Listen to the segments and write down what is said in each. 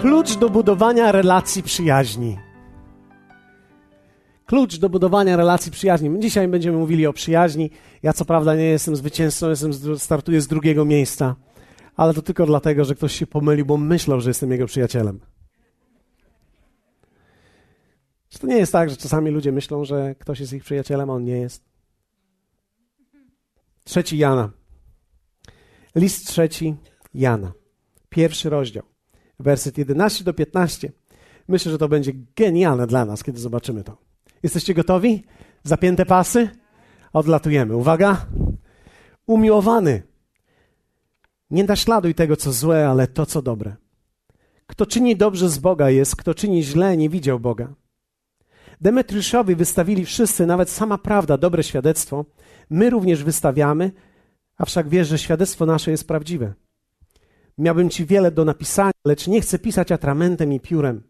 Klucz do budowania relacji przyjaźni. Klucz do budowania relacji przyjaźni. Dzisiaj będziemy mówili o przyjaźni. Ja co prawda nie jestem zwycięzcą, jestem, startuję z drugiego miejsca, ale to tylko dlatego, że ktoś się pomylił, bo myślał, że jestem jego przyjacielem. Czy to nie jest tak, że czasami ludzie myślą, że ktoś jest ich przyjacielem, a on nie jest? Trzeci Jana. List trzeci Jana. Pierwszy rozdział werset 11 do 15. Myślę, że to będzie genialne dla nas, kiedy zobaczymy to. Jesteście gotowi? Zapięte pasy? Odlatujemy. Uwaga. Umiłowany. Nie naśladuj tego, co złe, ale to, co dobre. Kto czyni dobrze z Boga jest, kto czyni źle, nie widział Boga. Demetriuszowi wystawili wszyscy, nawet sama prawda, dobre świadectwo. My również wystawiamy, a wszak wiesz, że świadectwo nasze jest prawdziwe. Miałbym ci wiele do napisania, lecz nie chcę pisać atramentem i piórem.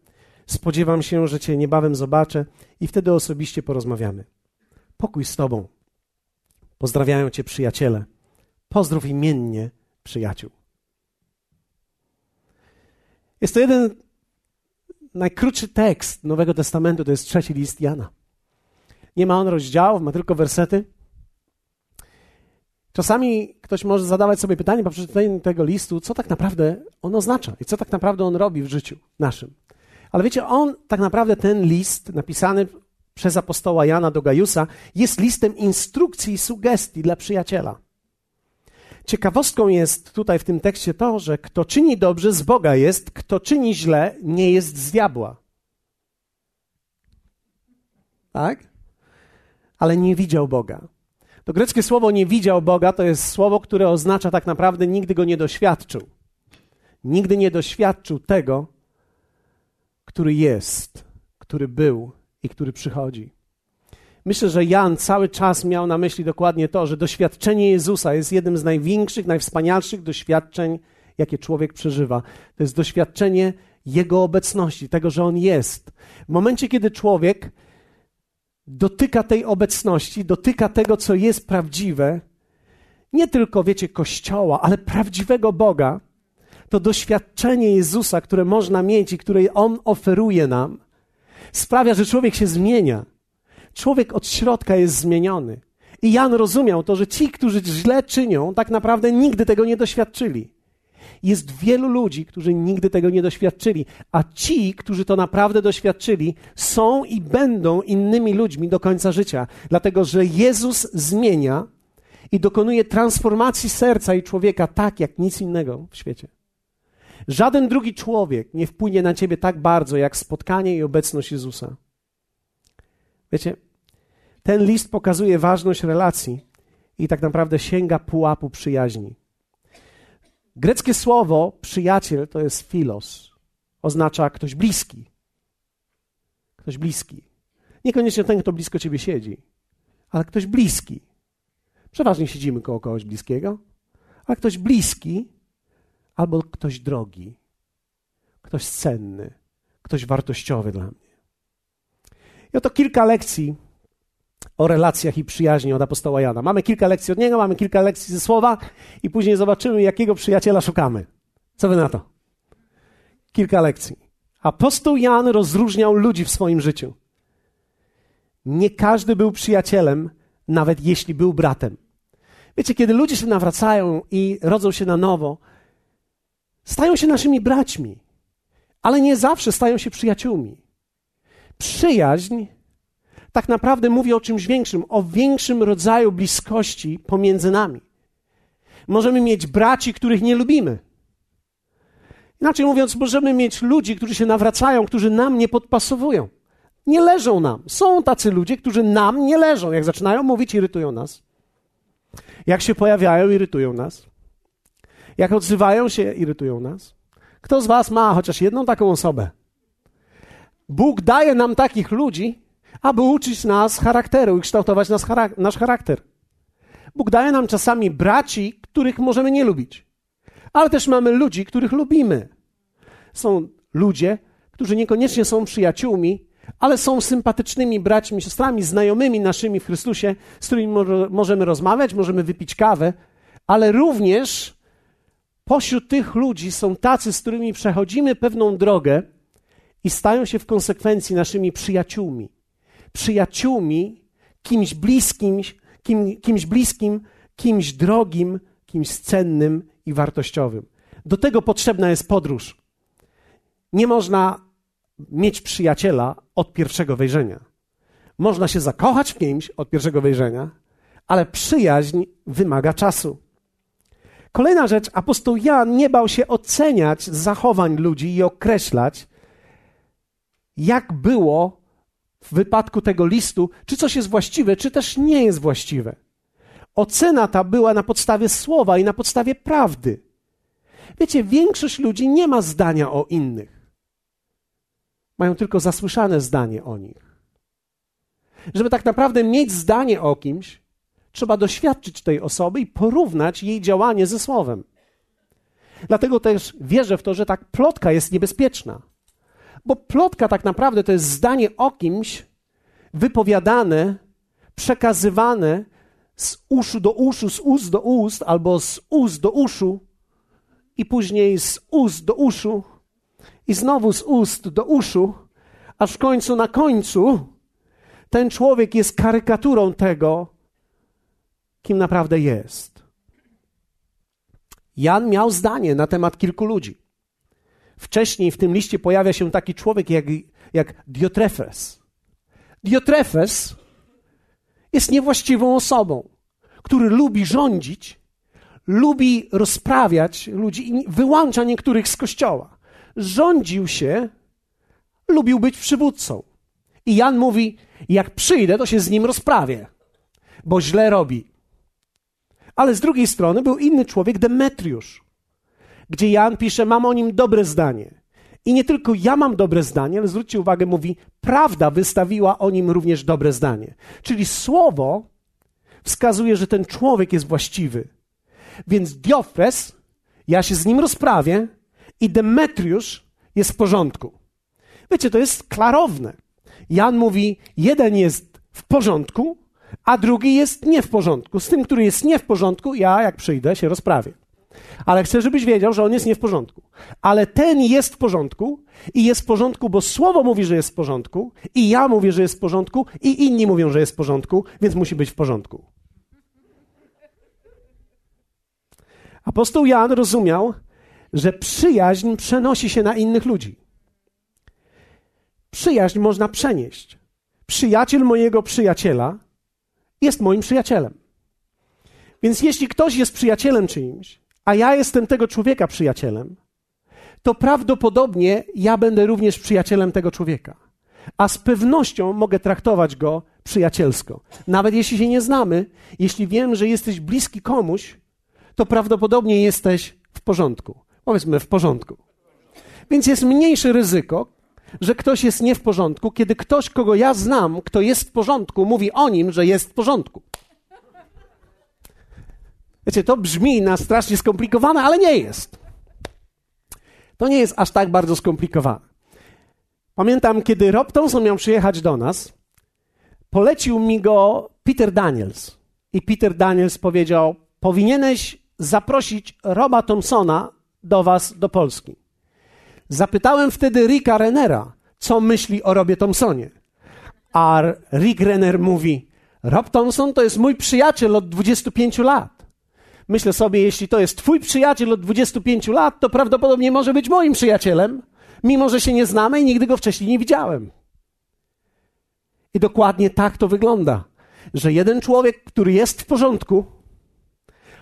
Spodziewam się, że cię niebawem zobaczę i wtedy osobiście porozmawiamy. Pokój z tobą. Pozdrawiają cię przyjaciele. Pozdrów imiennie przyjaciół. Jest to jeden najkrótszy tekst Nowego Testamentu, to jest trzeci list Jana. Nie ma on rozdziałów, ma tylko wersety. Czasami ktoś może zadawać sobie pytanie po przeczytaniu tego listu, co tak naprawdę on oznacza i co tak naprawdę on robi w życiu naszym. Ale wiecie, on tak naprawdę ten list napisany przez apostoła Jana do Gajusa jest listem instrukcji i sugestii dla przyjaciela. Ciekawostką jest tutaj w tym tekście to, że kto czyni dobrze z Boga jest, kto czyni źle nie jest z diabła. Tak? Ale nie widział Boga. To greckie słowo nie widział Boga to jest słowo, które oznacza tak naprawdę nigdy go nie doświadczył. Nigdy nie doświadczył tego, który jest, który był i który przychodzi. Myślę, że Jan cały czas miał na myśli dokładnie to, że doświadczenie Jezusa jest jednym z największych, najwspanialszych doświadczeń, jakie człowiek przeżywa. To jest doświadczenie Jego obecności, tego, że On jest. W momencie, kiedy człowiek dotyka tej obecności, dotyka tego, co jest prawdziwe, nie tylko, wiecie, Kościoła, ale prawdziwego Boga, to doświadczenie Jezusa, które można mieć i które On oferuje nam, sprawia, że człowiek się zmienia. Człowiek od środka jest zmieniony. I Jan rozumiał to, że ci, którzy źle czynią, tak naprawdę nigdy tego nie doświadczyli. Jest wielu ludzi, którzy nigdy tego nie doświadczyli, a ci, którzy to naprawdę doświadczyli, są i będą innymi ludźmi do końca życia, dlatego że Jezus zmienia i dokonuje transformacji serca i człowieka tak, jak nic innego w świecie. Żaden drugi człowiek nie wpłynie na ciebie tak bardzo, jak spotkanie i obecność Jezusa. Wiecie, ten list pokazuje ważność relacji i tak naprawdę sięga pułapu przyjaźni. Greckie słowo przyjaciel to jest filos. Oznacza ktoś bliski. Ktoś bliski. Niekoniecznie ten, kto blisko ciebie siedzi, ale ktoś bliski. Przeważnie siedzimy koło kogoś bliskiego, ale ktoś bliski albo ktoś drogi, ktoś cenny, ktoś wartościowy dla mnie. I oto kilka lekcji o relacjach i przyjaźni od apostoła Jana. Mamy kilka lekcji od niego, mamy kilka lekcji ze słowa i później zobaczymy, jakiego przyjaciela szukamy. Co wy na to? Kilka lekcji. Apostoł Jan rozróżniał ludzi w swoim życiu. Nie każdy był przyjacielem, nawet jeśli był bratem. Wiecie, kiedy ludzie się nawracają i rodzą się na nowo, stają się naszymi braćmi, ale nie zawsze stają się przyjaciółmi. Przyjaźń tak naprawdę mówi o czymś większym, o większym rodzaju bliskości pomiędzy nami. Możemy mieć braci, których nie lubimy. Inaczej mówiąc, możemy mieć ludzi, którzy się nawracają, którzy nam nie podpasowują. Nie leżą nam. Są tacy ludzie, którzy nam nie leżą. Jak zaczynają mówić, irytują nas. Jak się pojawiają, irytują nas. Jak odzywają się, irytują nas. Kto z Was ma chociaż jedną taką osobę? Bóg daje nam takich ludzi, aby uczyć nas charakteru i kształtować nas, nasz charakter. Bóg daje nam czasami braci, których możemy nie lubić, ale też mamy ludzi, których lubimy. Są ludzie, którzy niekoniecznie są przyjaciółmi, ale są sympatycznymi braćmi, siostrami, znajomymi naszymi w Chrystusie, z którymi możemy rozmawiać, możemy wypić kawę, ale również pośród tych ludzi są tacy, z którymi przechodzimy pewną drogę i stają się w konsekwencji naszymi przyjaciółmi. Przyjaciółmi, kimś bliskim, kim, kimś bliskim, kimś drogim, kimś cennym i wartościowym. Do tego potrzebna jest podróż. Nie można mieć przyjaciela od pierwszego wejrzenia. Można się zakochać w kimś od pierwszego wejrzenia, ale przyjaźń wymaga czasu. Kolejna rzecz, apostoł Jan nie bał się oceniać zachowań ludzi i określać, jak było w wypadku tego listu, czy coś jest właściwe, czy też nie jest właściwe. Ocena ta była na podstawie słowa i na podstawie prawdy. Wiecie, większość ludzi nie ma zdania o innych. Mają tylko zasłyszane zdanie o nich. Żeby tak naprawdę mieć zdanie o kimś, trzeba doświadczyć tej osoby i porównać jej działanie ze słowem. Dlatego też wierzę w to, że tak plotka jest niebezpieczna. Bo plotka tak naprawdę to jest zdanie o kimś wypowiadane, przekazywane z uszu do uszu, z ust do ust, albo z ust do uszu, i później z ust do uszu, i znowu z ust do uszu, aż w końcu na końcu ten człowiek jest karykaturą tego, kim naprawdę jest. Jan miał zdanie na temat kilku ludzi. Wcześniej w tym liście pojawia się taki człowiek jak, jak Diotrefes. Diotrefes jest niewłaściwą osobą, który lubi rządzić, lubi rozprawiać ludzi i wyłącza niektórych z kościoła. Rządził się, lubił być przywódcą. I Jan mówi: Jak przyjdę, to się z nim rozprawię, bo źle robi. Ale z drugiej strony był inny człowiek, Demetriusz, gdzie Jan pisze: Mam o nim dobre zdanie. I nie tylko ja mam dobre zdanie, ale zwróćcie uwagę, mówi: Prawda wystawiła o nim również dobre zdanie. Czyli słowo wskazuje, że ten człowiek jest właściwy. Więc Diofres, ja się z nim rozprawię, i Demetriusz jest w porządku. Wiecie, to jest klarowne. Jan mówi: jeden jest w porządku, a drugi jest nie w porządku. Z tym, który jest nie w porządku, ja, jak przyjdę, się rozprawię. Ale chcę, żebyś wiedział, że on jest nie w porządku. Ale ten jest w porządku i jest w porządku, bo słowo mówi, że jest w porządku, i ja mówię, że jest w porządku, i inni mówią, że jest w porządku, więc musi być w porządku. Apostoł Jan rozumiał, że przyjaźń przenosi się na innych ludzi. Przyjaźń można przenieść. Przyjaciel mojego przyjaciela jest moim przyjacielem. Więc jeśli ktoś jest przyjacielem czyimś, a ja jestem tego człowieka przyjacielem, to prawdopodobnie ja będę również przyjacielem tego człowieka. A z pewnością mogę traktować go przyjacielsko. Nawet jeśli się nie znamy, jeśli wiem, że jesteś bliski komuś, to prawdopodobnie jesteś w porządku. Powiedzmy w porządku. Więc jest mniejsze ryzyko, że ktoś jest nie w porządku, kiedy ktoś, kogo ja znam, kto jest w porządku, mówi o nim, że jest w porządku. Wiecie, to brzmi na strasznie skomplikowane, ale nie jest. To nie jest aż tak bardzo skomplikowane. Pamiętam, kiedy Rob Thompson miał przyjechać do nas, polecił mi go Peter Daniels. I Peter Daniels powiedział: Powinieneś zaprosić Roba Thompsona do was do Polski. Zapytałem wtedy Ricka Renera, co myśli o Robie Thompsonie. A Rick Renner mówi: Rob Thompson to jest mój przyjaciel od 25 lat. Myślę sobie, jeśli to jest twój przyjaciel od 25 lat, to prawdopodobnie może być moim przyjacielem, mimo że się nie znamy i nigdy go wcześniej nie widziałem. I dokładnie tak to wygląda, że jeden człowiek, który jest w porządku,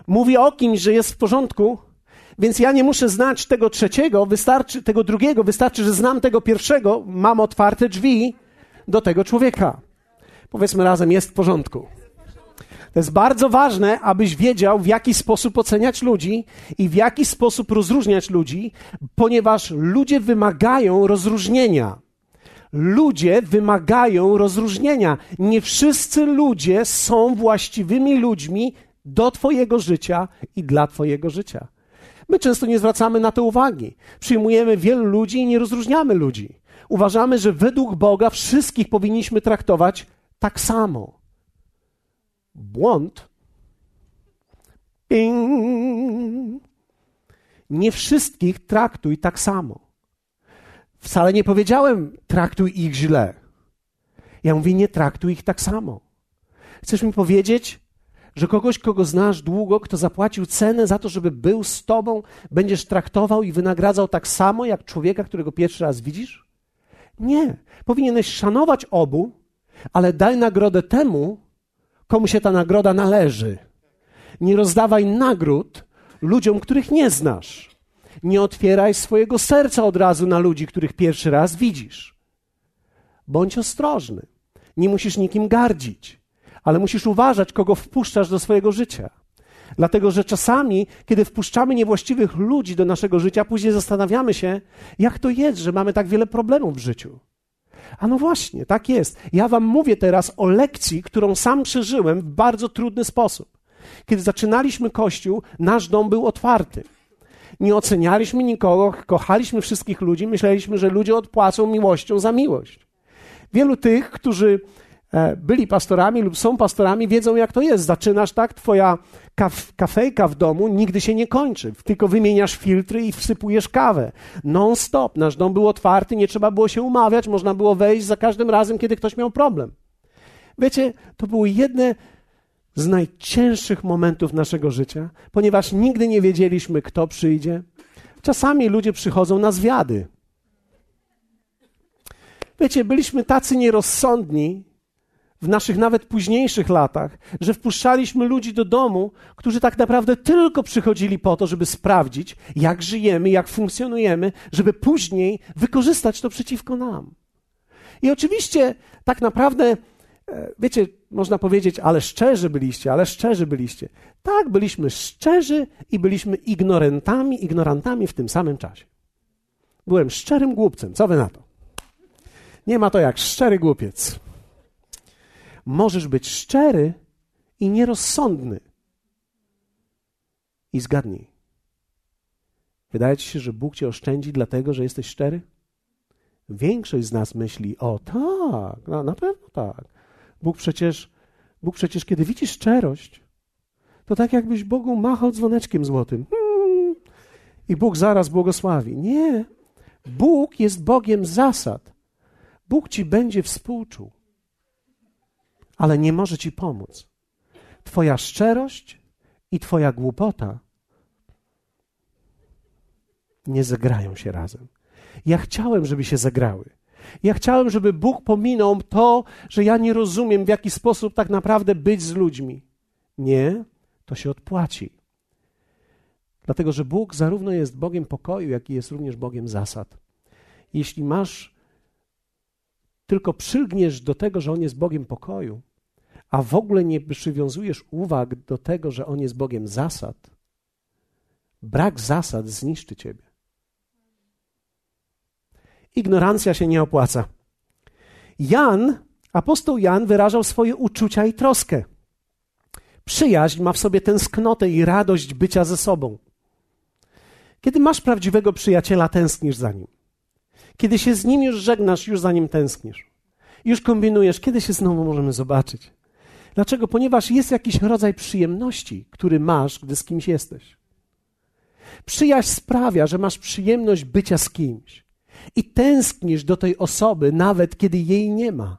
mówi o kimś, że jest w porządku, więc ja nie muszę znać tego trzeciego, wystarczy tego drugiego, wystarczy, że znam tego pierwszego, mam otwarte drzwi do tego człowieka. Powiedzmy razem, jest w porządku. To jest bardzo ważne, abyś wiedział, w jaki sposób oceniać ludzi i w jaki sposób rozróżniać ludzi, ponieważ ludzie wymagają rozróżnienia. Ludzie wymagają rozróżnienia. Nie wszyscy ludzie są właściwymi ludźmi do Twojego życia i dla Twojego życia. My często nie zwracamy na to uwagi. Przyjmujemy wielu ludzi i nie rozróżniamy ludzi. Uważamy, że według Boga wszystkich powinniśmy traktować tak samo. Błąd. Ping. nie wszystkich traktuj tak samo. Wcale nie powiedziałem, traktuj ich źle. Ja mówię, nie traktuj ich tak samo. Chcesz mi powiedzieć, że kogoś, kogo znasz długo, kto zapłacił cenę za to, żeby był z tobą, będziesz traktował i wynagradzał tak samo jak człowieka, którego pierwszy raz widzisz? Nie. Powinieneś szanować obu, ale daj nagrodę temu, komu się ta nagroda należy. Nie rozdawaj nagród ludziom, których nie znasz. Nie otwieraj swojego serca od razu na ludzi, których pierwszy raz widzisz. Bądź ostrożny. Nie musisz nikim gardzić, ale musisz uważać, kogo wpuszczasz do swojego życia. Dlatego, że czasami, kiedy wpuszczamy niewłaściwych ludzi do naszego życia, później zastanawiamy się, jak to jest, że mamy tak wiele problemów w życiu. A no właśnie, tak jest. Ja Wam mówię teraz o lekcji, którą sam przeżyłem w bardzo trudny sposób. Kiedy zaczynaliśmy kościół, nasz dom był otwarty. Nie ocenialiśmy nikogo, kochaliśmy wszystkich ludzi, myśleliśmy, że ludzie odpłacą miłością za miłość. Wielu tych, którzy byli pastorami lub są pastorami, wiedzą, jak to jest. Zaczynasz tak, twoja kaf kafejka w domu nigdy się nie kończy. Tylko wymieniasz filtry i wsypujesz kawę. Non-stop. Nasz dom był otwarty, nie trzeba było się umawiać, można było wejść za każdym razem, kiedy ktoś miał problem. Wiecie, to było jedne z najcięższych momentów naszego życia, ponieważ nigdy nie wiedzieliśmy, kto przyjdzie. Czasami ludzie przychodzą na zwiady. Wiecie, byliśmy tacy nierozsądni w naszych nawet późniejszych latach, że wpuszczaliśmy ludzi do domu, którzy tak naprawdę tylko przychodzili po to, żeby sprawdzić, jak żyjemy, jak funkcjonujemy, żeby później wykorzystać to przeciwko nam. I oczywiście tak naprawdę E, wiecie, można powiedzieć, ale szczerzy byliście, ale szczerzy byliście. Tak, byliśmy szczerzy i byliśmy ignorantami, ignorantami w tym samym czasie. Byłem szczerym głupcem. Co wy na to? Nie ma to jak szczery głupiec. Możesz być szczery i nierozsądny. I zgadnij. Wydaje ci się, że Bóg cię oszczędzi dlatego, że jesteś szczery? Większość z nas myśli, o tak, no, na pewno tak. Bóg przecież, Bóg przecież, kiedy widzi szczerość, to tak jakbyś Bogu machał dzwoneczkiem złotym. Hmm. I Bóg zaraz błogosławi. Nie. Bóg jest Bogiem zasad. Bóg ci będzie współczuł, ale nie może ci pomóc. Twoja szczerość i Twoja głupota nie zagrają się razem. Ja chciałem, żeby się zagrały. Ja chciałem, żeby Bóg pominął to, że ja nie rozumiem, w jaki sposób tak naprawdę być z ludźmi. Nie, to się odpłaci. Dlatego, że Bóg zarówno jest Bogiem pokoju, jak i jest również Bogiem zasad. Jeśli masz, tylko przylgniesz do tego, że On jest Bogiem pokoju, a w ogóle nie przywiązujesz uwag do tego, że On jest Bogiem zasad, brak zasad zniszczy ciebie. Ignorancja się nie opłaca. Jan, apostoł Jan wyrażał swoje uczucia i troskę. Przyjaźń ma w sobie tęsknotę i radość bycia ze sobą. Kiedy masz prawdziwego przyjaciela, tęsknisz za nim. Kiedy się z nim już żegnasz, już za nim tęsknisz. Już kombinujesz, kiedy się znowu możemy zobaczyć. Dlaczego? Ponieważ jest jakiś rodzaj przyjemności, który masz, gdy z kimś jesteś. Przyjaźń sprawia, że masz przyjemność bycia z kimś i tęsknisz do tej osoby, nawet kiedy jej nie ma.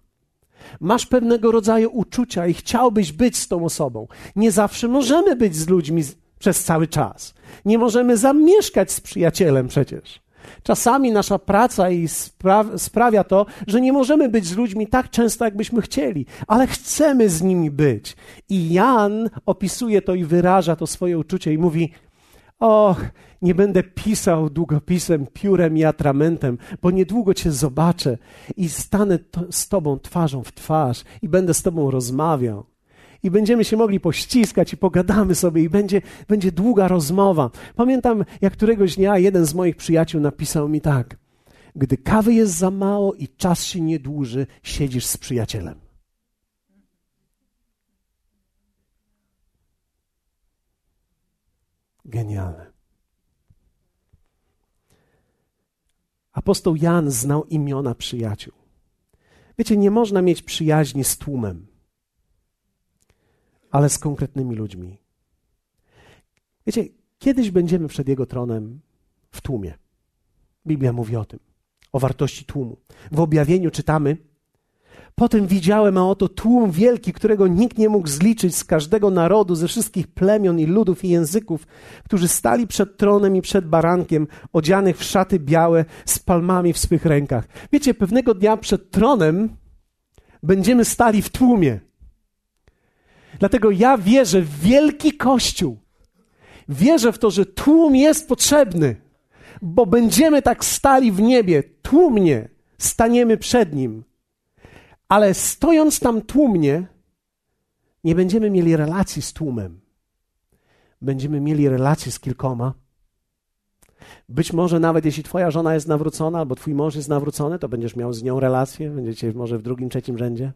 Masz pewnego rodzaju uczucia i chciałbyś być z tą osobą. Nie zawsze możemy być z ludźmi przez cały czas. Nie możemy zamieszkać z przyjacielem przecież. Czasami nasza praca i spra- sprawia to, że nie możemy być z ludźmi tak często, jakbyśmy chcieli, ale chcemy z nimi być. I Jan opisuje to i wyraża to swoje uczucie i mówi: Och, nie będę pisał długopisem, piórem i atramentem, bo niedługo Cię zobaczę i stanę to, z Tobą twarzą w twarz i będę z Tobą rozmawiał. I będziemy się mogli pościskać i pogadamy sobie i będzie, będzie długa rozmowa. Pamiętam, jak któregoś dnia jeden z moich przyjaciół napisał mi tak. Gdy kawy jest za mało i czas się nie dłuży, siedzisz z przyjacielem. Genialne. Apostoł Jan znał imiona przyjaciół. Wiecie, nie można mieć przyjaźni z tłumem, ale z konkretnymi ludźmi. Wiecie, Kiedyś będziemy przed Jego tronem w tłumie. Biblia mówi o tym, o wartości tłumu. W objawieniu czytamy, Potem widziałem, a oto tłum wielki, którego nikt nie mógł zliczyć z każdego narodu, ze wszystkich plemion i ludów i języków, którzy stali przed tronem i przed barankiem, odzianych w szaty białe, z palmami w swych rękach. Wiecie, pewnego dnia przed tronem będziemy stali w tłumie. Dlatego ja wierzę w wielki kościół. Wierzę w to, że tłum jest potrzebny, bo będziemy tak stali w niebie, tłumnie staniemy przed nim ale stojąc tam tłumnie, nie będziemy mieli relacji z tłumem. Będziemy mieli relacje z kilkoma. Być może nawet jeśli twoja żona jest nawrócona, albo twój mąż jest nawrócony, to będziesz miał z nią relację, będziecie może w drugim, trzecim rzędzie.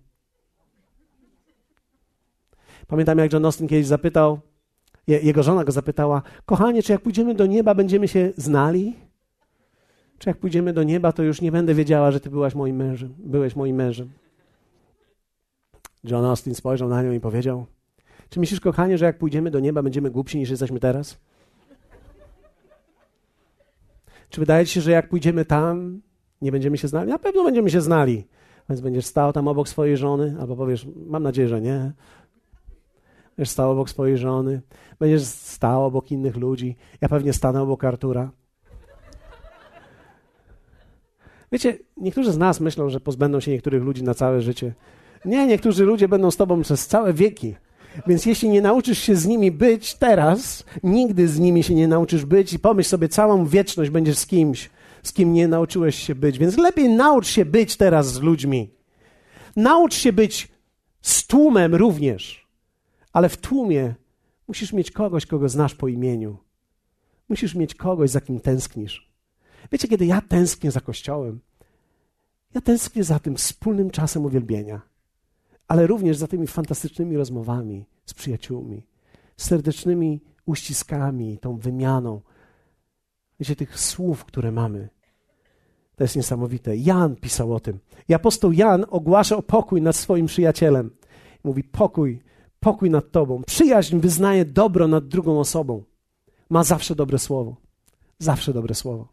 Pamiętam, jak John Austin kiedyś zapytał, jego żona go zapytała, kochanie, czy jak pójdziemy do nieba, będziemy się znali? Czy jak pójdziemy do nieba, to już nie będę wiedziała, że ty byłaś moim mężem, byłeś moim mężem? John Austin spojrzał na nią i powiedział: Czy myślisz, kochanie, że jak pójdziemy do nieba, będziemy głupsi niż jesteśmy teraz? Czy wydaje ci się, że jak pójdziemy tam, nie będziemy się znali? Na pewno będziemy się znali. Więc będziesz stał tam obok swojej żony, albo powiesz, mam nadzieję, że nie. Będziesz stał obok swojej żony, będziesz stał obok innych ludzi. Ja pewnie stanę obok Artura. Wiecie, niektórzy z nas myślą, że pozbędą się niektórych ludzi na całe życie. Nie, niektórzy ludzie będą z tobą przez całe wieki. Więc jeśli nie nauczysz się z nimi być teraz, nigdy z nimi się nie nauczysz być i pomyśl sobie, całą wieczność będziesz z kimś, z kim nie nauczyłeś się być. Więc lepiej naucz się być teraz z ludźmi. Naucz się być z tłumem również, ale w tłumie musisz mieć kogoś, kogo znasz po imieniu. Musisz mieć kogoś, za kim tęsknisz. Wiecie, kiedy ja tęsknię za Kościołem, ja tęsknię za tym wspólnym czasem uwielbienia ale również za tymi fantastycznymi rozmowami z przyjaciółmi, serdecznymi uściskami, tą wymianą. Wiecie, tych słów, które mamy. To jest niesamowite. Jan pisał o tym. I apostoł Jan ogłasza o pokój nad swoim przyjacielem. Mówi: pokój, pokój nad tobą. Przyjaźń wyznaje dobro nad drugą osobą. Ma zawsze dobre słowo. Zawsze dobre słowo.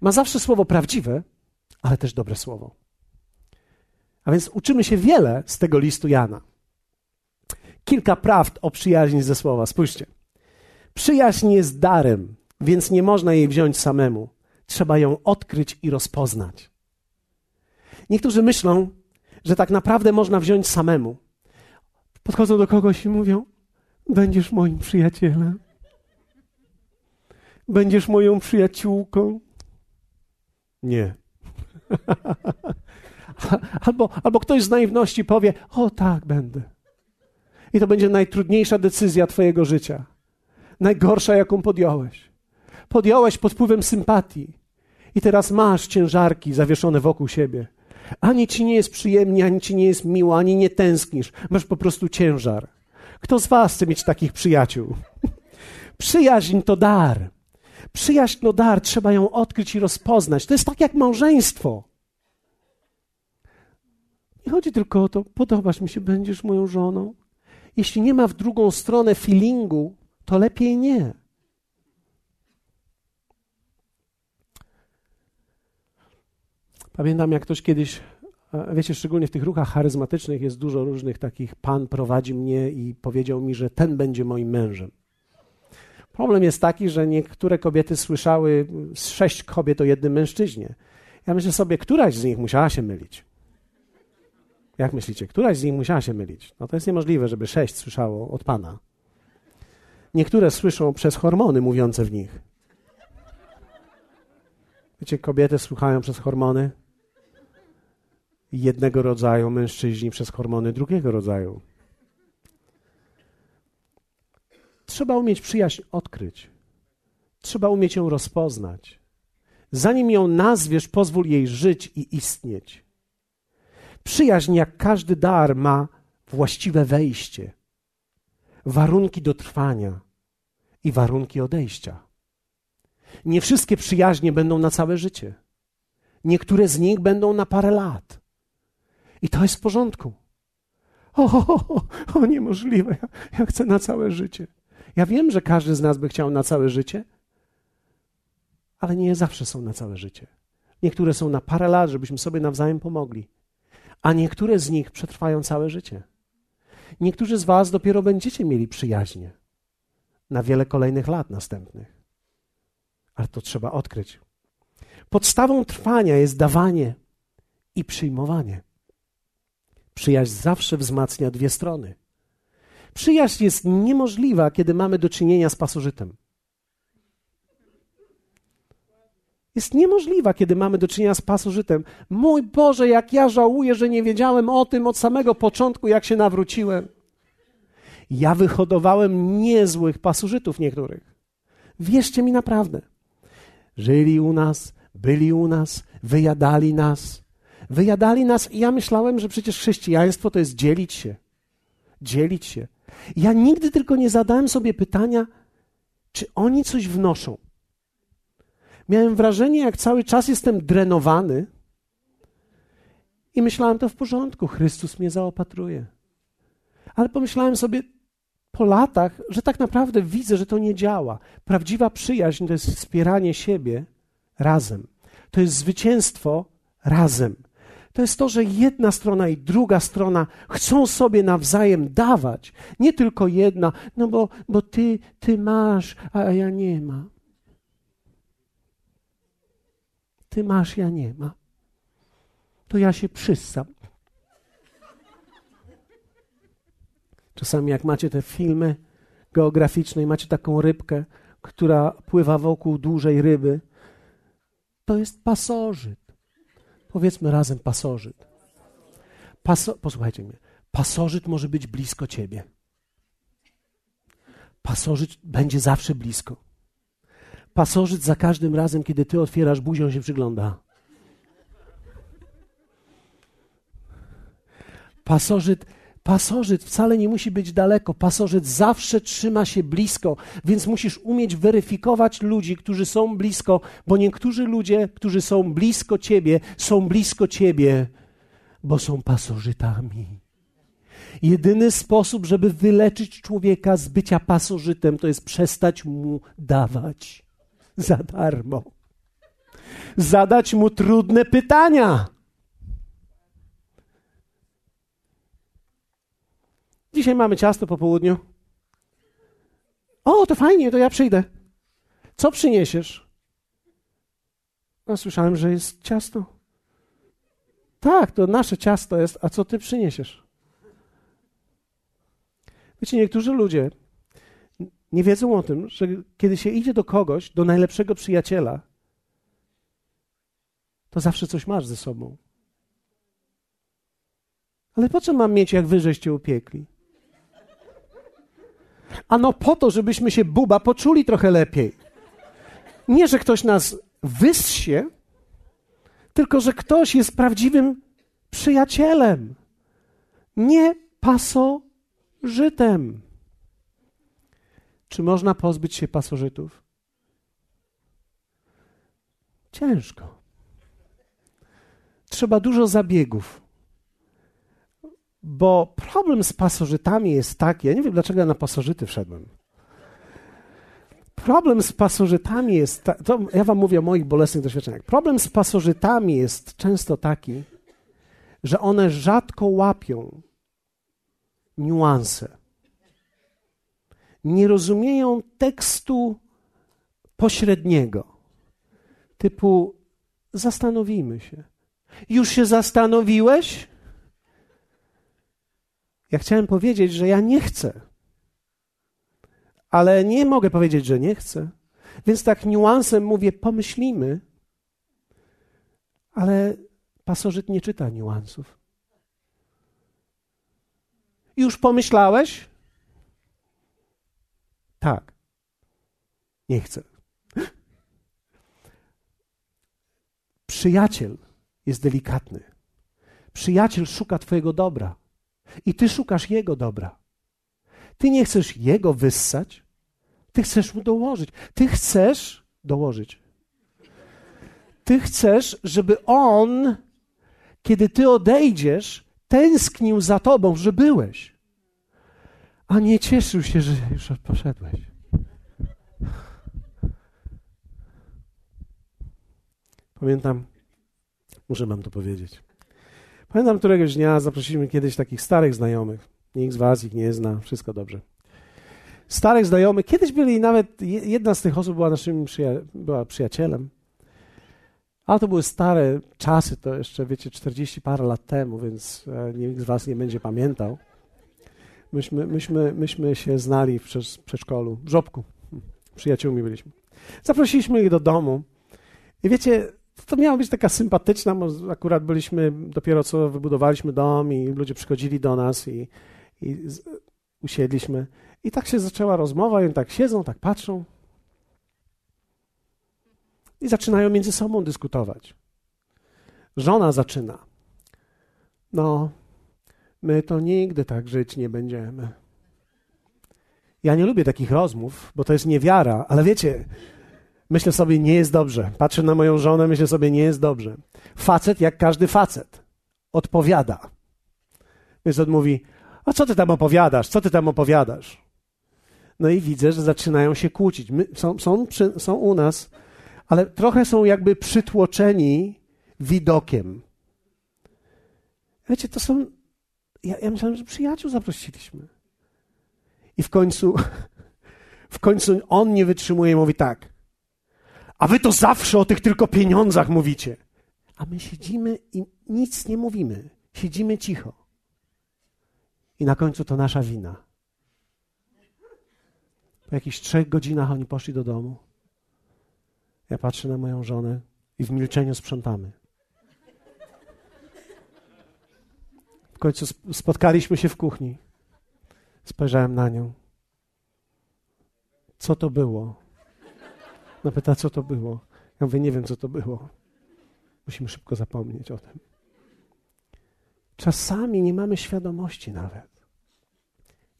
Ma zawsze słowo prawdziwe, ale też dobre słowo. A więc uczymy się wiele z tego listu Jana. Kilka prawd o przyjaźni ze słowa. Spójrzcie. Przyjaźń jest darem, więc nie można jej wziąć samemu. Trzeba ją odkryć i rozpoznać. Niektórzy myślą, że tak naprawdę można wziąć samemu. Podchodzą do kogoś i mówią: Będziesz moim przyjacielem. Będziesz moją przyjaciółką. Nie. Albo, albo ktoś z naiwności powie: O tak, będę. I to będzie najtrudniejsza decyzja Twojego życia. Najgorsza, jaką podjąłeś. Podjąłeś pod wpływem sympatii. I teraz masz ciężarki zawieszone wokół siebie. Ani ci nie jest przyjemnie, ani ci nie jest miło, ani nie tęsknisz. Masz po prostu ciężar. Kto z Was chce mieć takich przyjaciół? Przyjaźń to dar. Przyjaźń to dar, trzeba ją odkryć i rozpoznać. To jest tak jak małżeństwo. Nie chodzi tylko o to, podobasz mi się, będziesz moją żoną. Jeśli nie ma w drugą stronę feelingu, to lepiej nie. Pamiętam, jak ktoś kiedyś, wiecie, szczególnie w tych ruchach charyzmatycznych jest dużo różnych takich, Pan prowadzi mnie i powiedział mi, że ten będzie moim mężem. Problem jest taki, że niektóre kobiety słyszały z sześć kobiet o jednym mężczyźnie. Ja myślę sobie, któraś z nich musiała się mylić. Jak myślicie, któraś z nich musiała się mylić? No to jest niemożliwe, żeby sześć słyszało od Pana. Niektóre słyszą przez hormony mówiące w nich. Wiecie, kobiety słuchają przez hormony jednego rodzaju, mężczyźni przez hormony drugiego rodzaju. Trzeba umieć przyjaźń odkryć. Trzeba umieć ją rozpoznać. Zanim ją nazwiesz, pozwól jej żyć i istnieć. Przyjaźń, jak każdy dar, ma właściwe wejście, warunki do trwania i warunki odejścia. Nie wszystkie przyjaźnie będą na całe życie. Niektóre z nich będą na parę lat. I to jest w porządku. O, o, o, o niemożliwe. Ja, ja chcę na całe życie. Ja wiem, że każdy z nas by chciał na całe życie, ale nie zawsze są na całe życie. Niektóre są na parę lat, żebyśmy sobie nawzajem pomogli, a niektóre z nich przetrwają całe życie. Niektórzy z Was dopiero będziecie mieli przyjaźnie na wiele kolejnych lat następnych. Ale to trzeba odkryć. Podstawą trwania jest dawanie i przyjmowanie. Przyjaźń zawsze wzmacnia dwie strony. Przyjaźń jest niemożliwa, kiedy mamy do czynienia z pasożytem. Jest niemożliwa, kiedy mamy do czynienia z pasożytem. Mój Boże, jak ja żałuję, że nie wiedziałem o tym od samego początku, jak się nawróciłem. Ja wyhodowałem niezłych pasożytów niektórych. Wierzcie mi naprawdę. Żyli u nas, byli u nas, wyjadali nas. Wyjadali nas i ja myślałem, że przecież chrześcijaństwo to jest dzielić się. Dzielić się. Ja nigdy tylko nie zadałem sobie pytania, czy oni coś wnoszą. Miałem wrażenie, jak cały czas jestem drenowany i myślałem, to w porządku, Chrystus mnie zaopatruje. Ale pomyślałem sobie po latach, że tak naprawdę widzę, że to nie działa. Prawdziwa przyjaźń to jest wspieranie siebie razem. To jest zwycięstwo razem. To jest to, że jedna strona i druga strona chcą sobie nawzajem dawać. Nie tylko jedna, no bo, bo ty, ty masz, a ja nie mam. Ty masz, ja nie ma. To ja się przyssam. Czasami jak macie te filmy geograficzne i macie taką rybkę, która pływa wokół dużej ryby, to jest pasożyt. Powiedzmy razem pasożyt. Paso, posłuchajcie mnie. Pasożyt może być blisko ciebie. Pasożyt będzie zawsze blisko. Pasożyt za każdym razem, kiedy ty otwierasz buzią, się przygląda. Pasożyt, pasożyt wcale nie musi być daleko. Pasożyt zawsze trzyma się blisko, więc musisz umieć weryfikować ludzi, którzy są blisko, bo niektórzy ludzie, którzy są blisko ciebie, są blisko ciebie, bo są pasożytami. Jedyny sposób, żeby wyleczyć człowieka z bycia pasożytem, to jest przestać mu dawać za darmo. Zadać mu trudne pytania. Dzisiaj mamy ciasto po południu. O, to fajnie, to ja przyjdę. Co przyniesiesz? No, słyszałem, że jest ciasto. Tak, to nasze ciasto jest, a co ty przyniesiesz? Wiecie, niektórzy ludzie nie wiedzą o tym, że kiedy się idzie do kogoś, do najlepszego przyjaciela, to zawsze coś masz ze sobą. Ale po co mam mieć, jak wyżeś cię upiekli? Ano po to, żebyśmy się, buba, poczuli trochę lepiej. Nie, że ktoś nas wyssie, tylko że ktoś jest prawdziwym przyjacielem, nie pasożytem. Czy można pozbyć się pasożytów? Ciężko. Trzeba dużo zabiegów. Bo problem z pasożytami jest taki, ja nie wiem dlaczego ja na pasożyty wszedłem. Problem z pasożytami jest, ta, to ja wam mówię o moich bolesnych doświadczeniach. Problem z pasożytami jest często taki, że one rzadko łapią niuanse nie rozumieją tekstu pośredniego, typu zastanowimy się. Już się zastanowiłeś? Ja chciałem powiedzieć, że ja nie chcę, ale nie mogę powiedzieć, że nie chcę. Więc tak niuansem mówię, pomyślimy, ale pasożyt nie czyta niuansów. Już pomyślałeś? Tak. Nie chcę. Przyjaciel jest delikatny. Przyjaciel szuka Twojego dobra i Ty szukasz Jego dobra. Ty nie chcesz Jego wyssać, Ty chcesz Mu dołożyć. Ty chcesz dołożyć. Ty chcesz, żeby On, kiedy Ty odejdziesz, tęsknił za Tobą, że byłeś. a nie cieszył się, że już poszedłeś. Pamiętam, muszę wam to powiedzieć. Pamiętam któregoś dnia zaprosiliśmy kiedyś takich starych znajomych. Nikt z was ich nie zna, wszystko dobrze. Starych znajomych, kiedyś byli nawet, jedna z tych osób była naszym przyja była przyjacielem. Ale to były stare czasy, to jeszcze, wiecie, 40 parę lat temu, więc e, nikt z was nie będzie pamiętał. Myśmy, myśmy, myśmy się znali w przedszkolu, w żobku. Przyjaciółmi byliśmy. Zaprosiliśmy ich do domu. I wiecie, to miała być taka sympatyczna, bo akurat byliśmy, dopiero co wybudowaliśmy dom i ludzie przychodzili do nas i, i z, usiedliśmy. I tak się zaczęła rozmowa i oni tak siedzą, tak patrzą i zaczynają między sobą dyskutować. Żona zaczyna. No, my to nigdy tak żyć nie będziemy. Ja nie lubię takich rozmów, bo to jest niewiara, ale wiecie, myślę sobie, nie jest dobrze. Patrzę na moją żonę, myślę sobie, nie jest dobrze. Facet, jak każdy facet, odpowiada. Więc on mówi, a co ty tam opowiadasz? Co ty tam opowiadasz? No i widzę, że zaczynają się kłócić. My, są, są, przy, są u nas, ale trochę są jakby przytłoczeni widokiem. Wiecie, to są. Ja, ja myślałem, że przyjaciół zaprosiliśmy. I w końcu, w końcu on nie wytrzymuje mówi tak. A wy to zawsze o tych tylko pieniądzach mówicie. A my siedzimy i nic nie mówimy. Siedzimy cicho. I na końcu to nasza wina. Po jakichś trzech godzinach oni poszli do domu. Ja patrzę na moją żonę i w milczeniu sprzątamy. W końcu spotkaliśmy się w kuchni. Spojrzałem na nią. Co to było? No pyta, co to było? Ja mówię, nie wiem, co to było. Musimy szybko zapomnieć o tym. Czasami nie mamy świadomości nawet,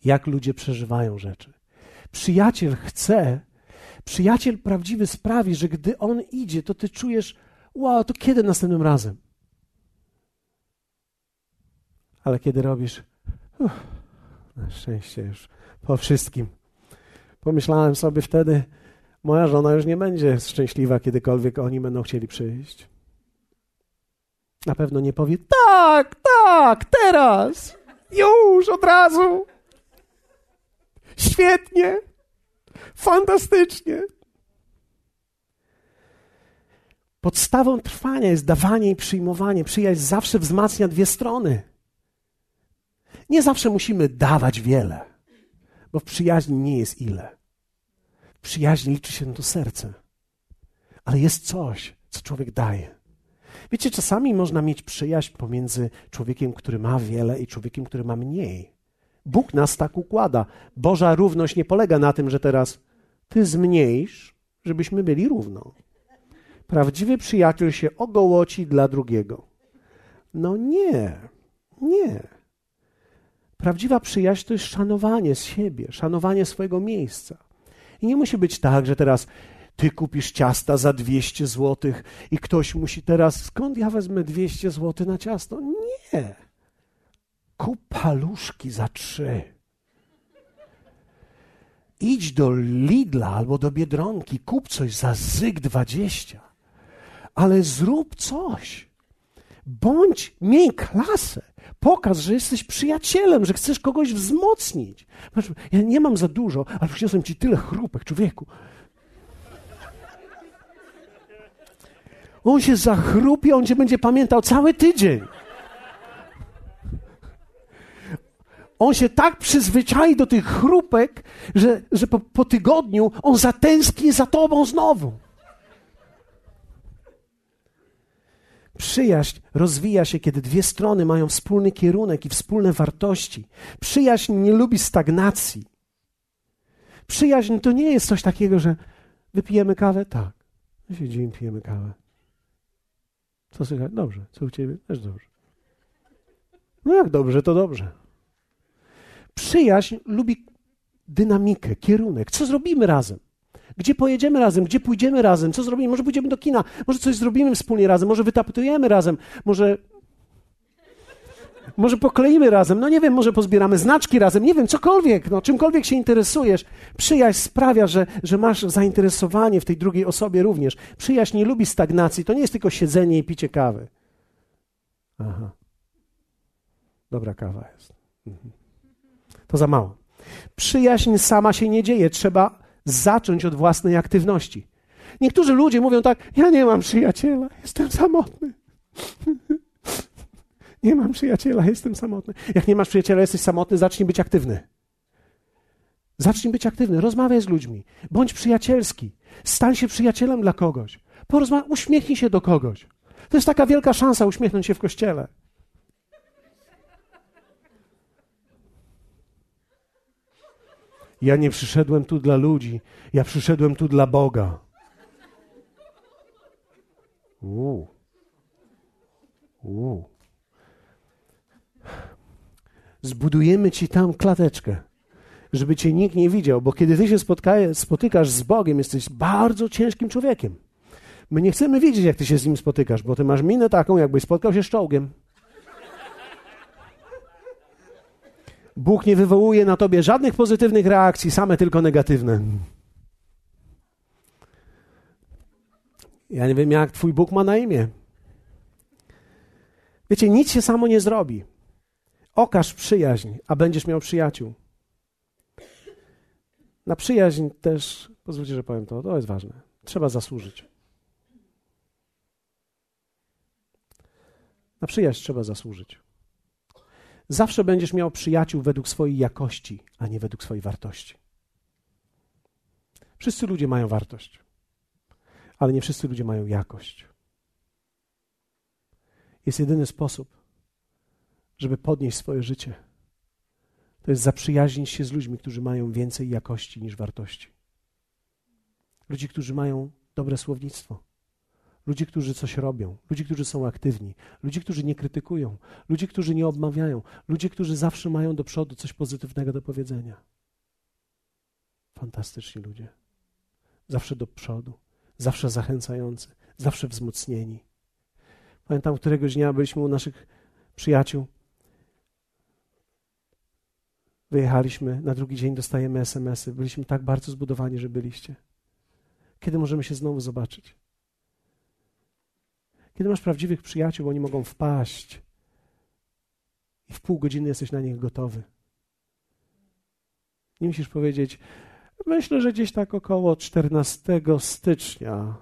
jak ludzie przeżywają rzeczy. Przyjaciel chce, przyjaciel prawdziwy sprawi, że gdy on idzie, to ty czujesz, wow, to kiedy następnym razem? Ale kiedy robisz, uff, na szczęście już po wszystkim. Pomyślałem sobie wtedy, moja żona już nie będzie szczęśliwa, kiedykolwiek oni będą chcieli przyjść. Na pewno nie powie, tak, tak, teraz, już, od razu. Świetnie, fantastycznie. Podstawą trwania jest dawanie i przyjmowanie. Przyjaźń zawsze wzmacnia dwie strony. Nie zawsze musimy dawać wiele, bo w przyjaźni nie jest ile. W przyjaźni liczy się to serce. Ale jest coś, co człowiek daje. Wiecie, czasami można mieć przyjaźń pomiędzy człowiekiem, który ma wiele, i człowiekiem, który ma mniej. Bóg nas tak układa. Boża równość nie polega na tym, że teraz ty zmniejsz, żebyśmy byli równo. Prawdziwy przyjaciel się ogołoci dla drugiego. No nie, nie. Prawdziwa przyjaźń to jest szanowanie siebie, szanowanie swojego miejsca. I nie musi być tak, że teraz ty kupisz ciasta za 200 zł i ktoś musi teraz, skąd ja wezmę 200 zł na ciasto? Nie. Kup paluszki za trzy. Idź do Lidla albo do Biedronki, kup coś za zyg 20. Ale zrób coś. Bądź, miej klasę. Pokaż, że jesteś przyjacielem, że chcesz kogoś wzmocnić. Ja nie mam za dużo, ale przyniosłem ci tyle chrupek, człowieku. On się zachrupie, on cię będzie pamiętał cały tydzień. On się tak przyzwyczai do tych chrupek, że, że po, po tygodniu on zatęskni za tobą znowu. Przyjaźń rozwija się, kiedy dwie strony mają wspólny kierunek i wspólne wartości. Przyjaźń nie lubi stagnacji. Przyjaźń to nie jest coś takiego, że wypijemy kawę? Tak. Siedzimy, pijemy kawę. Co słychać? Dobrze. Co u ciebie? Też dobrze. No jak dobrze, to dobrze. Przyjaźń lubi dynamikę, kierunek. Co zrobimy razem? Gdzie pojedziemy razem? Gdzie pójdziemy razem? Co zrobimy? Może pójdziemy do kina? Może coś zrobimy wspólnie razem? Może wytapetujemy razem? Może... Może pokleimy razem, no nie wiem, może pozbieramy znaczki razem, nie wiem, cokolwiek, no czymkolwiek się interesujesz. Przyjaźń sprawia, że, że masz zainteresowanie w tej drugiej osobie również. Przyjaźń nie lubi stagnacji, to nie jest tylko siedzenie i picie kawy. Aha. Dobra kawa jest. Mhm. To za mało. Przyjaźń sama się nie dzieje, trzeba zacząć od własnej aktywności. Niektórzy ludzie mówią tak: Ja nie mam przyjaciela, jestem samotny. Nie mam przyjaciela, jestem samotny. Jak nie masz przyjaciela, jesteś samotny, zacznij być aktywny. Zacznij być aktywny, rozmawiaj z ludźmi, bądź przyjacielski, stań się przyjacielem dla kogoś. Porozma- uśmiechnij się do kogoś. To jest taka wielka szansa uśmiechnąć się w kościele. Ja nie przyszedłem tu dla ludzi, ja przyszedłem tu dla Boga. Uuu. Uuu. Zbudujemy ci tam klateczkę, żeby cię nikt nie widział, bo kiedy ty się spotka- spotykasz z Bogiem, jesteś bardzo ciężkim człowiekiem. My nie chcemy wiedzieć, jak ty się z nim spotykasz, bo ty masz minę taką, jakbyś spotkał się z czołgiem. Bóg nie wywołuje na tobie żadnych pozytywnych reakcji, same tylko negatywne. Ja nie wiem, jak twój Bóg ma na imię. Wiecie, nic się samo nie zrobi. Okaż przyjaźń, a będziesz miał przyjaciół. Na przyjaźń też, pozwólcie, że powiem to, to jest ważne. Trzeba zasłużyć. Na przyjaźń trzeba zasłużyć. Zawsze będziesz miał przyjaciół według swojej jakości, a nie według swojej wartości. Wszyscy ludzie mają wartość, ale nie wszyscy ludzie mają jakość. Jest jedyny sposób, żeby podnieść swoje życie. To jest zaprzyjaźnić się z ludźmi, którzy mają więcej jakości niż wartości. Ludzi, którzy mają dobre słownictwo. Ludzi, którzy coś robią, ludzi, którzy są aktywni, ludzi, którzy nie krytykują, ludzi, którzy nie obmawiają, ludzi, którzy zawsze mają do przodu coś pozytywnego do powiedzenia. Fantastyczni ludzie. Zawsze do przodu, zawsze zachęcający, zawsze wzmocnieni. Pamiętam, któregoś dnia byliśmy u naszych przyjaciół. Wyjechaliśmy, na drugi dzień dostajemy SMS-y. Byliśmy tak bardzo zbudowani, że byliście. Kiedy możemy się znowu zobaczyć? Kiedy masz prawdziwych przyjaciół, oni mogą wpaść i w pół godziny jesteś na nich gotowy. Nie musisz powiedzieć, myślę, że gdzieś tak około 14 stycznia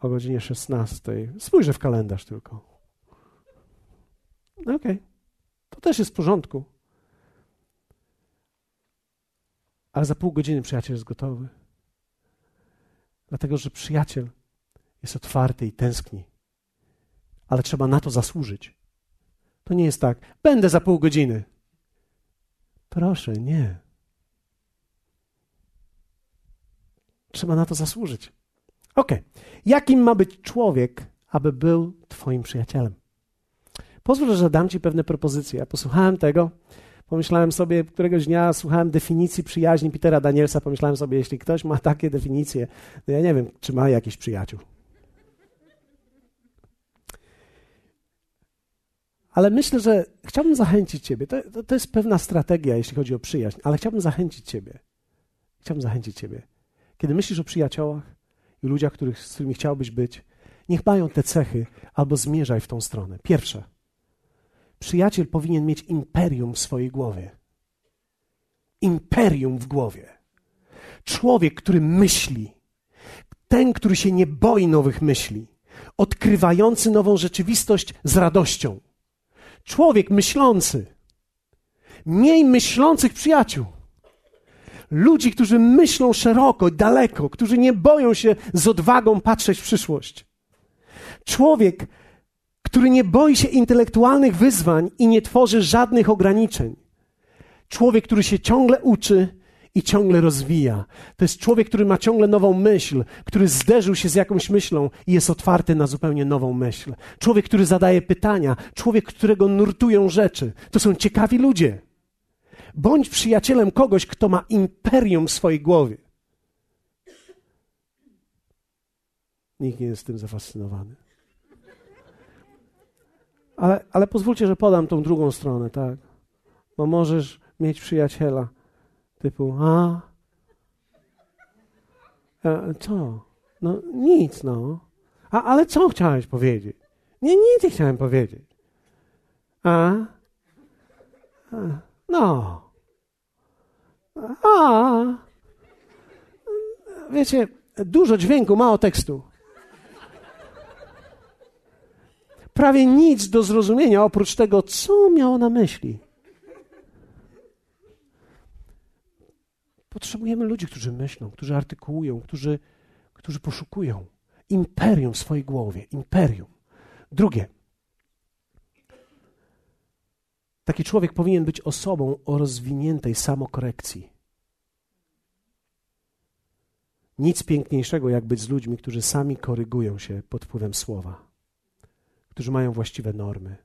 o godzinie 16. Spójrzę w kalendarz tylko. No okej, okay. to też jest w porządku. Ale za pół godziny przyjaciel jest gotowy. Dlatego, że przyjaciel jest otwarty i tęskni. Ale trzeba na to zasłużyć. To nie jest tak, będę za pół godziny. Proszę, nie. Trzeba na to zasłużyć. Ok. Jakim ma być człowiek, aby był Twoim przyjacielem? Pozwól, że dam Ci pewne propozycje. Ja posłuchałem tego, pomyślałem sobie, któregoś dnia słuchałem definicji przyjaźni Petera Danielsa, pomyślałem sobie, jeśli ktoś ma takie definicje, to ja nie wiem, czy ma jakiś przyjaciół. Ale myślę, że chciałbym zachęcić Ciebie. To, to, to, jest pewna strategia, jeśli chodzi o przyjaźń, ale chciałbym zachęcić Ciebie. Chciałbym zachęcić Ciebie. Kiedy myślisz o przyjaciołach i ludziach, których, z którymi chciałbyś być, niech mają te cechy albo zmierzaj w tą stronę. Pierwsze. Przyjaciel powinien mieć imperium w swojej głowie. Imperium w głowie. Człowiek, który myśli. Ten, który się nie boi nowych myśli. Odkrywający nową rzeczywistość z radością człowiek myślący. Miej myślących przyjaciół. Ludzi, którzy myślą szeroko, daleko, którzy nie boją się z odwagą patrzeć w przyszłość. Człowiek, który nie boi się intelektualnych wyzwań i nie tworzy żadnych ograniczeń. Człowiek, który się ciągle uczy i ciągle rozwija. To jest człowiek, który ma ciągle nową myśl, który zderzył się z jakąś myślą i jest otwarty na zupełnie nową myśl. Człowiek, który zadaje pytania, człowiek, którego nurtują rzeczy. To są ciekawi ludzie. Bądź przyjacielem kogoś, kto ma imperium w swojej głowie. Nikt nie jest tym zafascynowany. Ale, ale pozwólcie, że podam tą drugą stronę, tak? Bo możesz mieć przyjaciela typu, a? E, co? No nic, no. A, ale co chciałeś powiedzieć? Nie, nic nie chciałem powiedzieć. A? a no. A? Wiecie, dużo dźwięku, mało tekstu. Prawie nic do zrozumienia oprócz tego, co miało na myśli. Potrzebujemy ludzi, którzy myślą, którzy artykułują, którzy, którzy poszukują. Imperium w swojej głowie. Imperium. Drugie. Taki człowiek powinien być osobą o rozwiniętej samokorekcji. Nic piękniejszego, jak być z ludźmi, którzy sami korygują się pod wpływem słowa, którzy mają właściwe normy.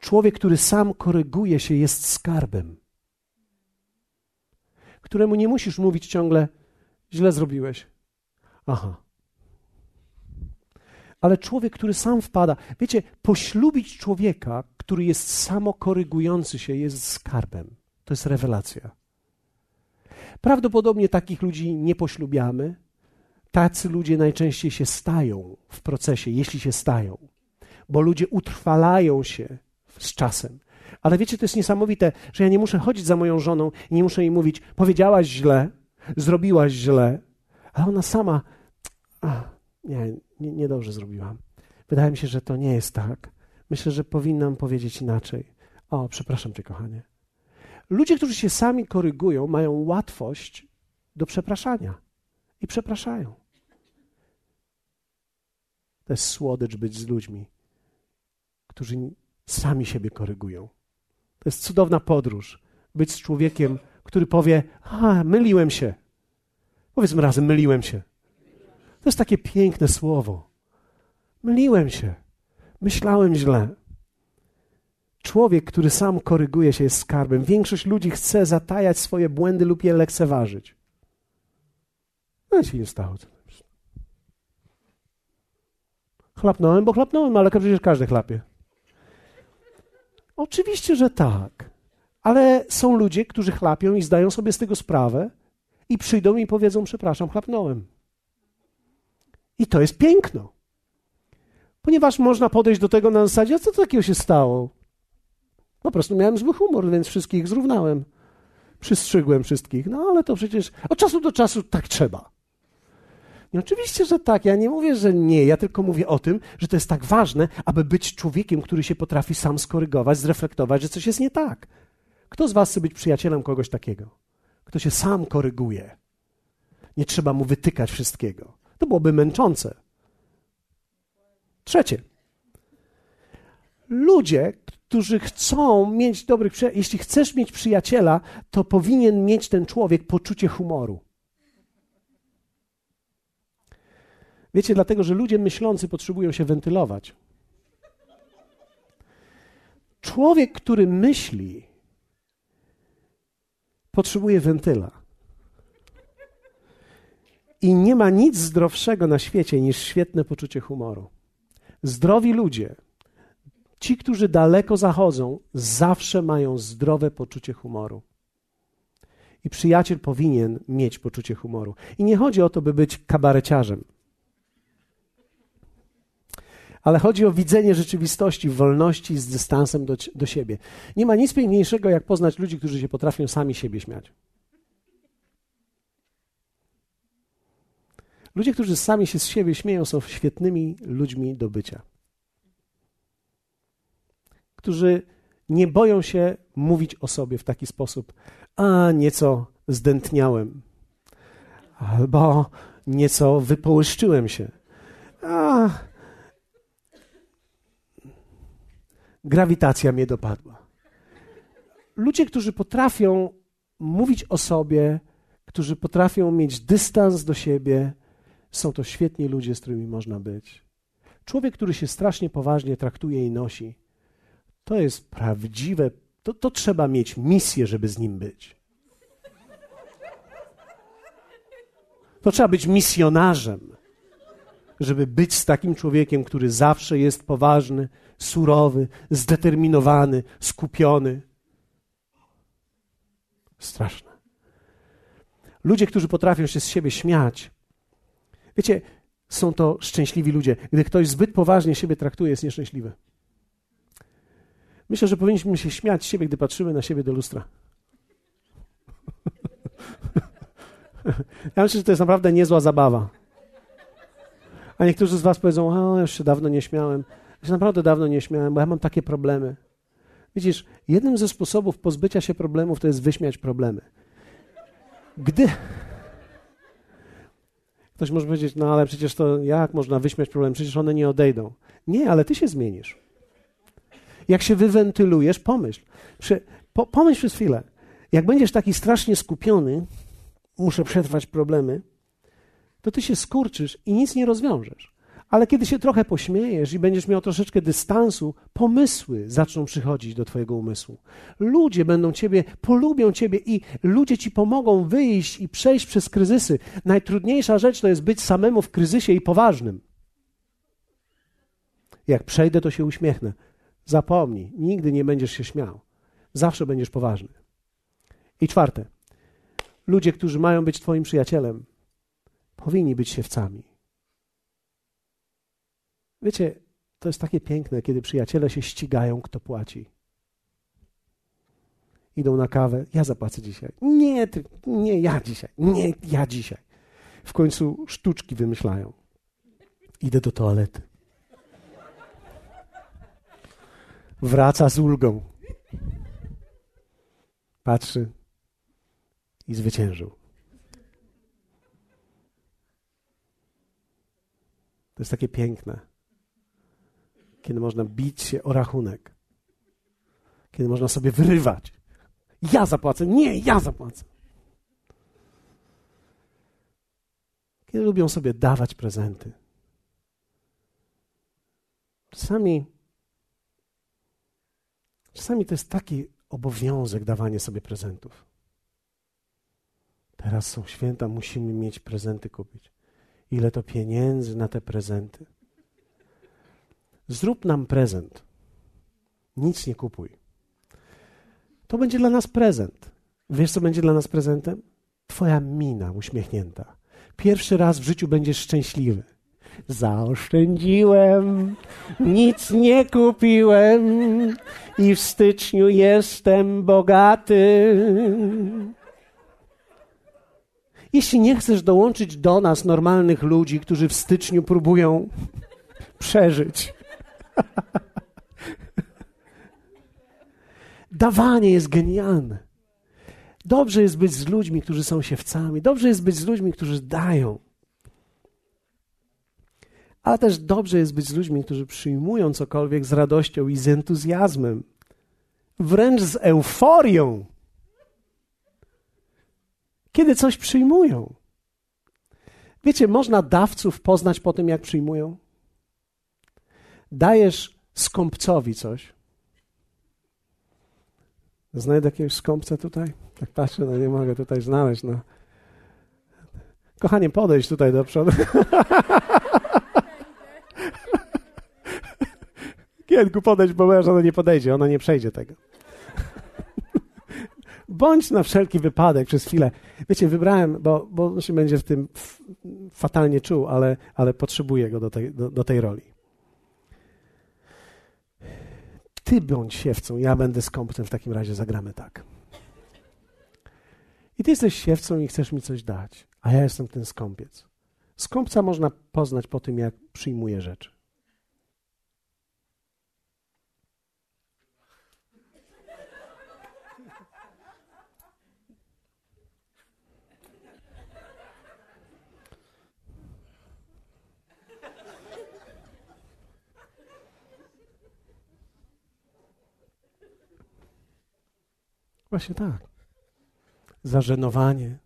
Człowiek, który sam koryguje się, jest skarbem, któremu nie musisz mówić ciągle: źle zrobiłeś. Aha. Ale człowiek, który sam wpada, wiecie, poślubić człowieka, który jest samokorygujący się, jest skarbem. To jest rewelacja. Prawdopodobnie takich ludzi nie poślubiamy. Tacy ludzie najczęściej się stają w procesie, jeśli się stają, bo ludzie utrwalają się z czasem. Ale wiecie, to jest niesamowite, że ja nie muszę chodzić za moją żoną i nie muszę jej mówić: powiedziałaś źle, zrobiłaś źle, ale ona sama. Ach, nie, nie, niedobrze zrobiłam. Wydaje mi się, że to nie jest tak. Myślę, że powinnam powiedzieć inaczej. O, przepraszam cię, kochanie. Ludzie, którzy się sami korygują, mają łatwość do przepraszania i przepraszają. To jest słodycz być z ludźmi, którzy sami siebie korygują. To jest cudowna podróż. Być z człowiekiem, który powie: A, myliłem się. Powiedzmy razem: myliłem się. To jest takie piękne słowo. Myliłem się. Myślałem źle. Człowiek, który sam koryguje się, jest skarbem. Większość ludzi chce zatajać swoje błędy lub je lekceważyć. No się nie stało. Chlapnąłem, bo chlapnąłem, ale przecież każdy chlapie. Oczywiście, że tak. Ale są ludzie, którzy chlapią i zdają sobie z tego sprawę i przyjdą i powiedzą: Przepraszam, chlapnąłem. I to jest piękno. Ponieważ można podejść do tego na zasadzie, co takiego się stało? Po prostu miałem zły humor, więc wszystkich zrównałem. Przystrzygłem wszystkich. No ale to przecież od czasu do czasu tak trzeba. I oczywiście, że tak. Ja nie mówię, że nie. Ja tylko mówię o tym, że to jest tak ważne, aby być człowiekiem, który się potrafi sam skorygować, zreflektować, że coś jest nie tak. Kto z Was chce być przyjacielem kogoś takiego? Kto się sam koryguje. Nie trzeba mu wytykać wszystkiego. To byłoby męczące. Trzecie. Ludzie, którzy chcą mieć dobrych przyjaciół, jeśli chcesz mieć przyjaciela, to powinien mieć ten człowiek poczucie humoru. Wiecie, dlatego, że ludzie myślący potrzebują się wentylować. Człowiek, który myśli, potrzebuje wentyla. I nie ma nic zdrowszego na świecie niż świetne poczucie humoru. Zdrowi ludzie, ci, którzy daleko zachodzą, zawsze mają zdrowe poczucie humoru. I przyjaciel powinien mieć poczucie humoru. I nie chodzi o to, by być kabareciarzem. Ale chodzi o widzenie rzeczywistości w wolności z dystansem do, do siebie. Nie ma nic piękniejszego, jak poznać ludzi, którzy się potrafią sami siebie śmiać. Ludzie, którzy sami się z siebie śmieją, są świetnymi ludźmi do bycia. Którzy nie boją się mówić o sobie w taki sposób, a nieco zdętniałem, albo nieco wypołyszczyłem się. A, grawitacja mnie dopadła. Ludzie, którzy potrafią mówić o sobie, którzy potrafią mieć dystans do siebie, są to świetni ludzie, z którymi można być. Człowiek, który się strasznie poważnie traktuje i nosi, to jest prawdziwe, to, to trzeba mieć misję, żeby z nim być. To trzeba być misjonarzem, żeby być z takim człowiekiem, który zawsze jest poważny, surowy, zdeterminowany, skupiony. Straszne. Ludzie, którzy potrafią się z siebie śmiać, wiecie, są to szczęśliwi ludzie. Gdy ktoś zbyt poważnie siebie traktuje, jest nieszczęśliwy. Myślę, że powinniśmy się śmiać z siebie, gdy patrzymy na siebie do lustra. Ja myślę, że to jest naprawdę niezła zabawa. A niektórzy z Was powiedzą: O, już się dawno nie śmiałem. Się naprawdę dawno nie śmiałem, bo ja mam takie problemy. Widzisz, jednym ze sposobów pozbycia się problemów to jest wyśmiać problemy. Gdy. Ktoś może powiedzieć, no ale przecież to jak można wyśmiać problemy? Przecież one nie odejdą. Nie, ale ty się zmienisz. Jak się wywentylujesz, pomyśl. Prze, po, pomyśl przez chwilę. Jak będziesz taki strasznie skupiony, muszę przetrwać problemy, to ty się skurczysz i nic nie rozwiążesz. Ale kiedy się trochę pośmiejesz i będziesz miał troszeczkę dystansu, pomysły zaczną przychodzić do Twojego umysłu. Ludzie będą Ciebie, polubią Ciebie i ludzie Ci pomogą wyjść i przejść przez kryzysy. Najtrudniejsza rzecz to jest być samemu w kryzysie i poważnym. Jak przejdę, to się uśmiechnę. Zapomnij, nigdy nie będziesz się śmiał. Zawsze będziesz poważny. I czwarte, ludzie, którzy mają być Twoim przyjacielem, powinni być siewcami. Wiecie, to jest takie piękne, kiedy przyjaciele się ścigają, kto płaci. Idą na kawę, ja zapłacę dzisiaj. Nie, ty, nie ja dzisiaj. Nie, ja dzisiaj. W końcu sztuczki wymyślają. Idę do toalety. Wraca z ulgą. Patrzy i zwyciężył. To jest takie piękne kiedy można bić się o rachunek, kiedy można sobie wyrywać. Ja zapłacę, nie, ja zapłacę. Kiedy lubią sobie dawać prezenty. Czasami, czasami to jest taki obowiązek dawanie sobie prezentów. Teraz są święta, musimy mieć prezenty kupić. Ile to pieniędzy na te prezenty? Zrób nam prezent. Nic nie kupuj. To będzie dla nas prezent. Wiesz, co będzie dla nas prezentem? Twoja mina uśmiechnięta. Pierwszy raz w życiu będziesz szczęśliwy. Zaoszczędziłem, nic nie kupiłem i w styczniu jestem bogaty. Jeśli nie chcesz dołączyć do nas, normalnych ludzi, którzy w styczniu próbują przeżyć, Dawanie jest genialne. Dobrze jest być z ludźmi, którzy są siewcami. Dobrze jest być z ludźmi, którzy dają. Ale też dobrze jest być z ludźmi, którzy przyjmują cokolwiek z radością i z entuzjazmem. Wręcz z euforią. Kiedy coś przyjmują. Wiecie, można dawców poznać po tym, jak przyjmują dajesz skąpcowi coś. Znajdę jakiegoś skąpca tutaj? Tak patrzę, no nie mogę tutaj znaleźć. No. Kochanie, podejdź tutaj do przodu. Kienku, podejdź, bo moja żona nie podejdzie, ona nie przejdzie tego. Bądź na wszelki wypadek przez chwilę. Wiecie, wybrałem, bo, bo on się będzie w tym fatalnie czuł, ale, ale potrzebuję go do tej, do, do tej roli. Ty bądź siewcą, ja będę skąpcem, w takim razie zagramy tak. I ty jesteś siewcą i chcesz mi coś dać, a ja jestem ten skąpiec. Skąpca można poznać po tym, jak przyjmuje rzeczy. Właśnie tak. Zażenowanie,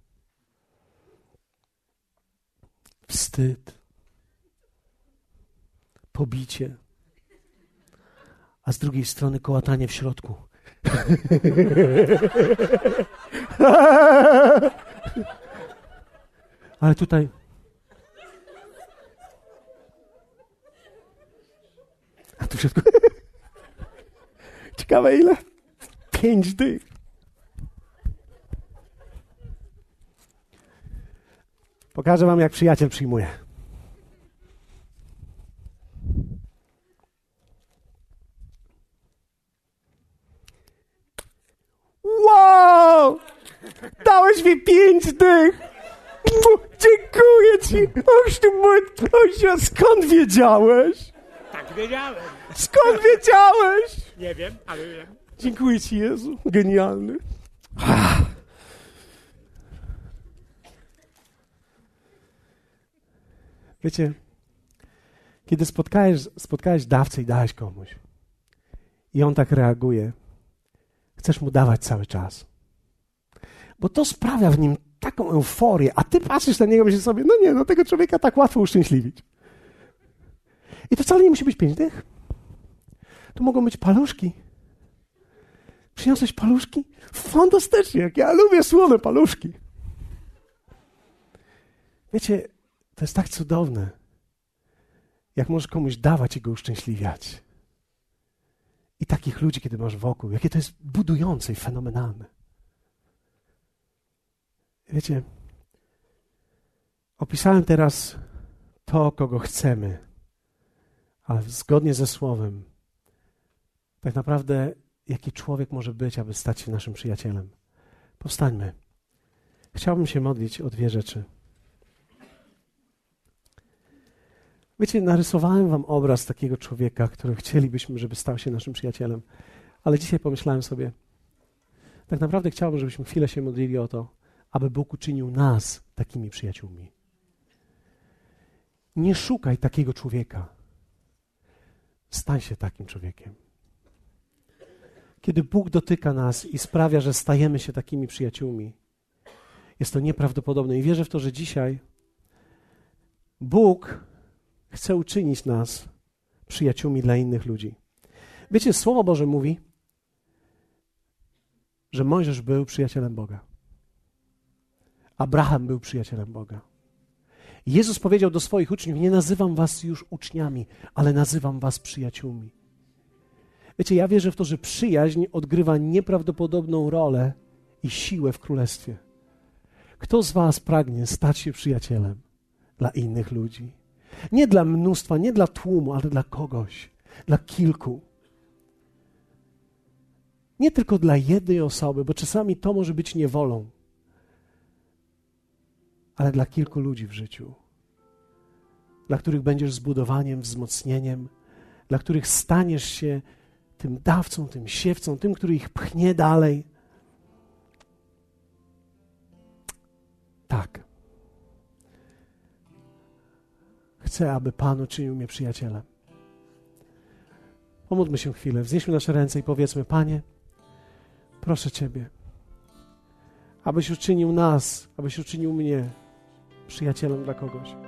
wstyd, pobicie, a z drugiej strony kołatanie w środku. Ale tutaj. A tu. Ciekawe ile? Pięć dych. Pokażę wam, jak przyjaciel przyjmuje. Wow! Dałeś mi pięć dych! Dziękuję ci! Oś ty mój, oś, skąd wiedziałeś? Tak wiedziałem. Skąd wiedziałeś? Nie wiem, ale wiem. Dziękuję ci, Jezu. Genialny. Wiecie, kiedy spotkałeś, spotkałeś dawcę i dałeś komuś i on tak reaguje, chcesz mu dawać cały czas. Bo to sprawia w nim taką euforię, a ty patrzysz na niego i myślisz sobie, no nie, no tego człowieka tak łatwo uszczęśliwić. I to wcale nie musi być pięć dych. To mogą być paluszki. Przyniosłeś paluszki? Fantastycznie, jak ja lubię słone paluszki. Wiecie, to jest tak cudowne, jak możesz komuś dawać i go uszczęśliwiać. I takich ludzi, kiedy masz wokół, jakie to jest budujące i fenomenalne. Wiecie, opisałem teraz to, kogo chcemy, ale zgodnie ze Słowem, tak naprawdę, jaki człowiek może być, aby stać się naszym przyjacielem. Powstańmy. Chciałbym się modlić o dwie rzeczy. Wiecie, narysowałem wam obraz takiego człowieka, który chcielibyśmy, żeby stał się naszym przyjacielem. Ale dzisiaj pomyślałem sobie, tak naprawdę chciałbym, żebyśmy chwilę się modlili o to, aby Bóg uczynił nas takimi przyjaciółmi. Nie szukaj takiego człowieka. Stań się takim człowiekiem. Kiedy Bóg dotyka nas i sprawia, że stajemy się takimi przyjaciółmi, jest to nieprawdopodobne. I wierzę w to, że dzisiaj Bóg chce uczynić nas przyjaciółmi dla innych ludzi. Wiecie, Słowo Boże mówi, że Mojżesz był przyjacielem Boga. Abraham był przyjacielem Boga. Jezus powiedział do swoich uczniów: Nie nazywam was już uczniami, ale nazywam was przyjaciółmi. Wiecie, ja wierzę w to, że przyjaźń odgrywa nieprawdopodobną rolę i siłę w królestwie. Kto z was pragnie stać się przyjacielem dla innych ludzi? Nie dla mnóstwa, nie dla tłumu, ale dla kogoś, dla kilku. Nie tylko dla jednej osoby, bo czasami to może być niewolą, ale dla kilku ludzi w życiu, dla których będziesz zbudowaniem, wzmocnieniem, dla których staniesz się tym dawcą, tym siewcą, tym, który ich pchnie dalej. Tak. Chcę, aby Pan uczynił mnie przyjacielem. Pomódlmy się chwilę, wznieśmy nasze ręce i powiedzmy: Panie, proszę Ciebie, abyś uczynił nas, abyś uczynił mnie przyjacielem dla kogoś.